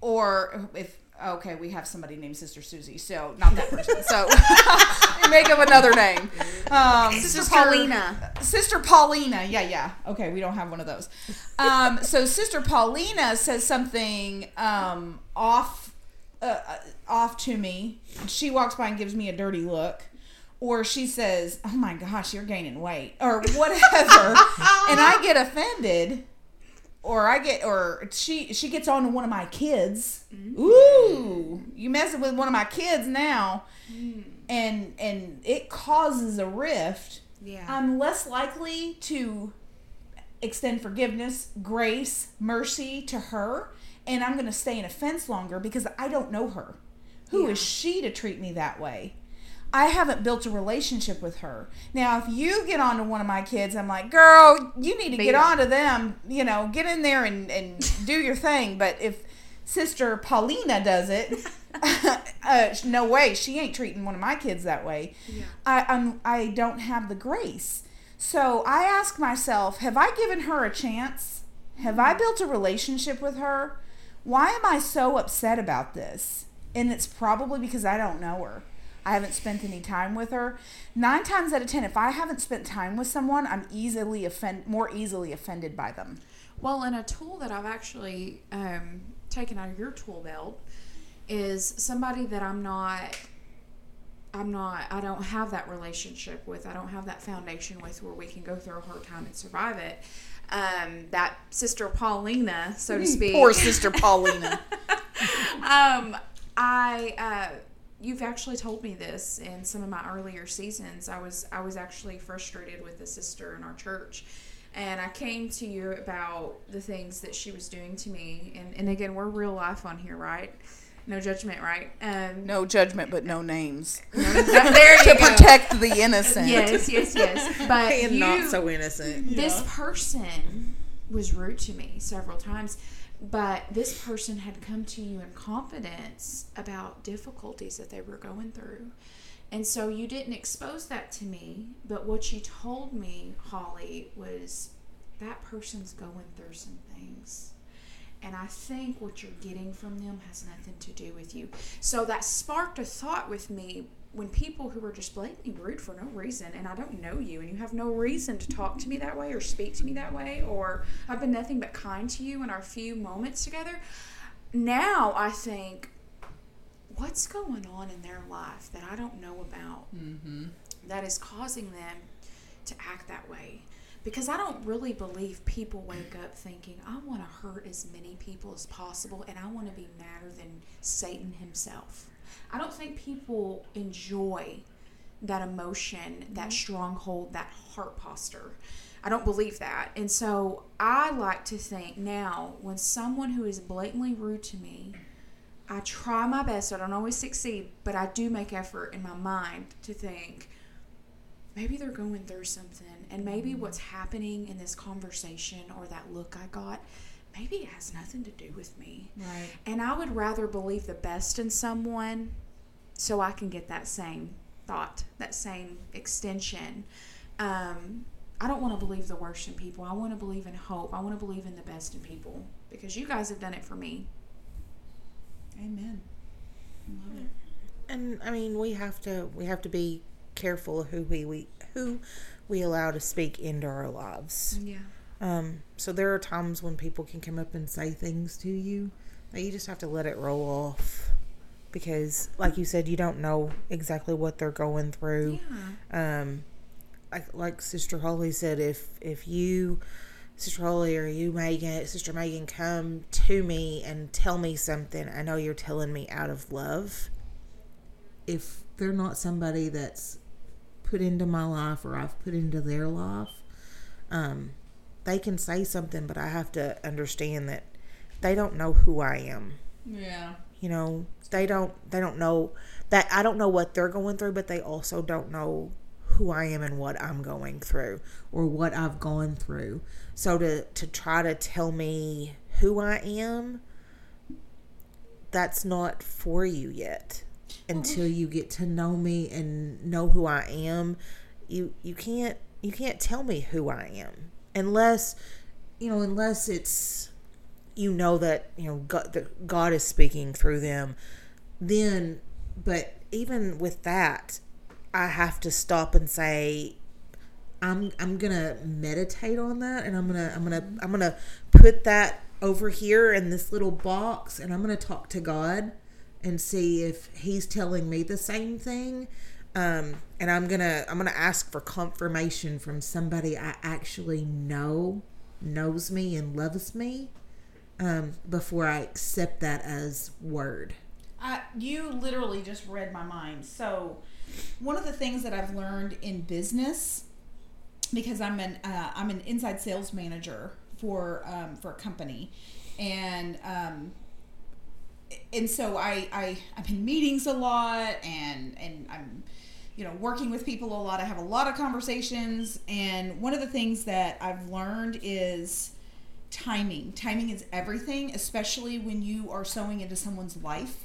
or if okay, we have somebody named Sister Susie, so not that person. So make up another name. Um, Sister Paulina. Sister Paulina. Yeah, yeah. Okay, we don't have one of those. Um, so Sister Paulina says something um, off uh, uh, off to me. She walks by and gives me a dirty look. Or she says, "Oh my gosh, you're gaining weight," or whatever, and I get offended, or I get, or she she gets on to one of my kids. Mm-hmm. Ooh, you messing with one of my kids now, and and it causes a rift. Yeah. I'm less likely to extend forgiveness, grace, mercy to her, and I'm going to stay in offense longer because I don't know her. Who is she to treat me that way? I haven't built a relationship with her. Now, if you get on to one of my kids, I'm like, girl, you need to get her. on to them. You know, get in there and, and do your thing. But if Sister Paulina does it, uh, no way. She ain't treating one of my kids that way. I, I'm, I don't have the grace. So I ask myself, have I given her a chance? Have I built a relationship with her? Why am I so upset about this? And it's probably because I don't know her. I haven't spent any time with her. Nine times out of ten, if I haven't spent time with someone, I'm easily offend more easily offended by them. Well, and a tool that I've actually um, taken out of your tool belt is somebody that I'm not. I'm not. I don't have that relationship with. I don't have that foundation with where we can go through a hard time and survive it. Um, that sister Paulina, so to speak. Poor Sister Paulina. um, I uh, you've actually told me this in some of my earlier seasons. I was I was actually frustrated with a sister in our church, and I came to you about the things that she was doing to me. And and again, we're real life on here, right? No judgment, right? Um, no judgment, but no names. there to go. protect the innocent. Yes, yes, yes. But and you, not so innocent. this person was rude to me several times but this person had come to you in confidence about difficulties that they were going through and so you didn't expose that to me but what you told me holly was that person's going through some things and I think what you're getting from them has nothing to do with you. So that sparked a thought with me when people who are just blatantly rude for no reason, and I don't know you, and you have no reason to talk to me that way or speak to me that way, or I've been nothing but kind to you in our few moments together. Now I think, what's going on in their life that I don't know about mm-hmm. that is causing them to act that way? because I don't really believe people wake up thinking, I want to hurt as many people as possible and I want to be madder than Satan himself. I don't think people enjoy that emotion, that mm-hmm. stronghold, that heart posture. I don't believe that. And so I like to think now when someone who is blatantly rude to me, I try my best, I don't always succeed, but I do make effort in my mind to think, maybe they're going through something and maybe mm-hmm. what's happening in this conversation or that look I got maybe it has nothing to do with me. Right. And I would rather believe the best in someone so I can get that same thought, that same extension. Um, I don't want to believe the worst in people. I want to believe in hope. I want to believe in the best in people because you guys have done it for me. Amen. Love it. And I mean, we have to we have to be careful who we, we who we allow to speak into our lives. Yeah. Um, so there are times when people can come up and say things to you that you just have to let it roll off because, like you said, you don't know exactly what they're going through. Um, like like Sister Holly said, if if you, Sister Holly or you Megan, Sister Megan, come to me and tell me something, I know you're telling me out of love. If they're not somebody that's put into my life or I've put into their life, um, they can say something, but I have to understand that they don't know who I am. Yeah. You know, they don't they don't know that I don't know what they're going through, but they also don't know who I am and what I'm going through or what I've gone through. So to to try to tell me who I am that's not for you yet until you get to know me and know who I am. You you can't you can't tell me who I am unless you know unless it's you know that you know God, that God is speaking through them. Then, but even with that, I have to stop and say, I'm I'm gonna meditate on that, and I'm gonna I'm gonna I'm gonna put that over here in this little box, and I'm gonna talk to God and see if He's telling me the same thing. Um, and I'm gonna I'm gonna ask for confirmation from somebody I actually know knows me and loves me um, before I accept that as word. You literally just read my mind. So, one of the things that I've learned in business, because I'm an uh, I'm an inside sales manager for um, for a company, and um, and so I, I I'm in meetings a lot, and and I'm you know working with people a lot. I have a lot of conversations, and one of the things that I've learned is timing. Timing is everything, especially when you are sowing into someone's life,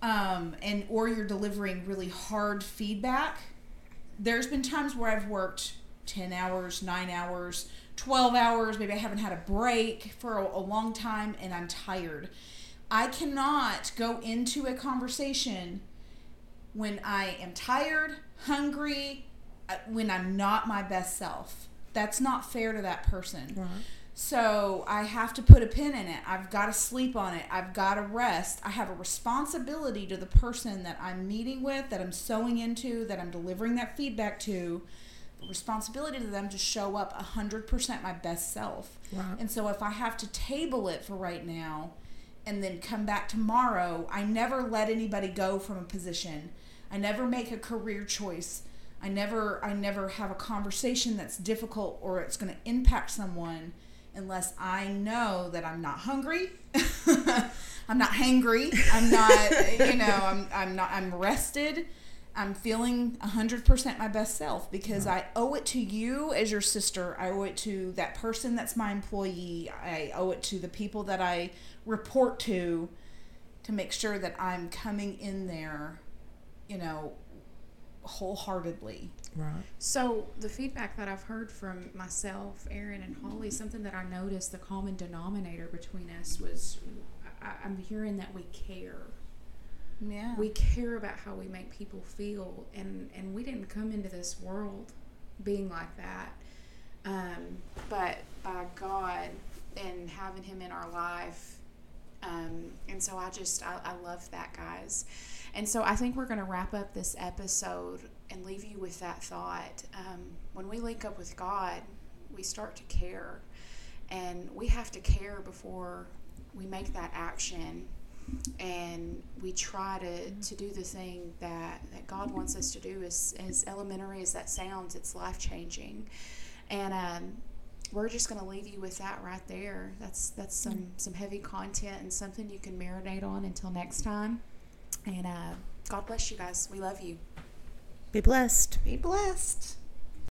um, and or you're delivering really hard feedback. There's been times where I've worked ten hours, nine hours, twelve hours. Maybe I haven't had a break for a, a long time, and I'm tired. I cannot go into a conversation when I am tired, hungry, uh, when I'm not my best self. That's not fair to that person. So I have to put a pin in it. I've got to sleep on it. I've got to rest. I have a responsibility to the person that I'm meeting with, that I'm sowing into, that I'm delivering that feedback to. A responsibility to them to show up 100% my best self. Right. And so if I have to table it for right now and then come back tomorrow, I never let anybody go from a position. I never make a career choice. I never I never have a conversation that's difficult or it's going to impact someone unless I know that I'm not hungry. I'm not hangry. I'm not you know, I'm I'm not I'm rested. I'm feeling 100% my best self because I owe it to you as your sister. I owe it to that person that's my employee. I owe it to the people that I report to to make sure that I'm coming in there, you know, wholeheartedly. Right. So the feedback that I've heard from myself, Erin, and Holly, something that I noticed the common denominator between us was I, I'm hearing that we care. Yeah. We care about how we make people feel, and and we didn't come into this world being like that. Um, but by God and having Him in our life, um, and so I just I, I love that, guys. And so I think we're going to wrap up this episode and leave you with that thought. Um, when we link up with God, we start to care, and we have to care before we make that action and we try to, to do the thing that, that God wants us to do as, as elementary as that sounds, it's life changing. And um, we're just going to leave you with that right there. That's that's some, some heavy content and something you can marinate on until next time. And uh, God bless you guys. We love you. Be blessed. Be blessed.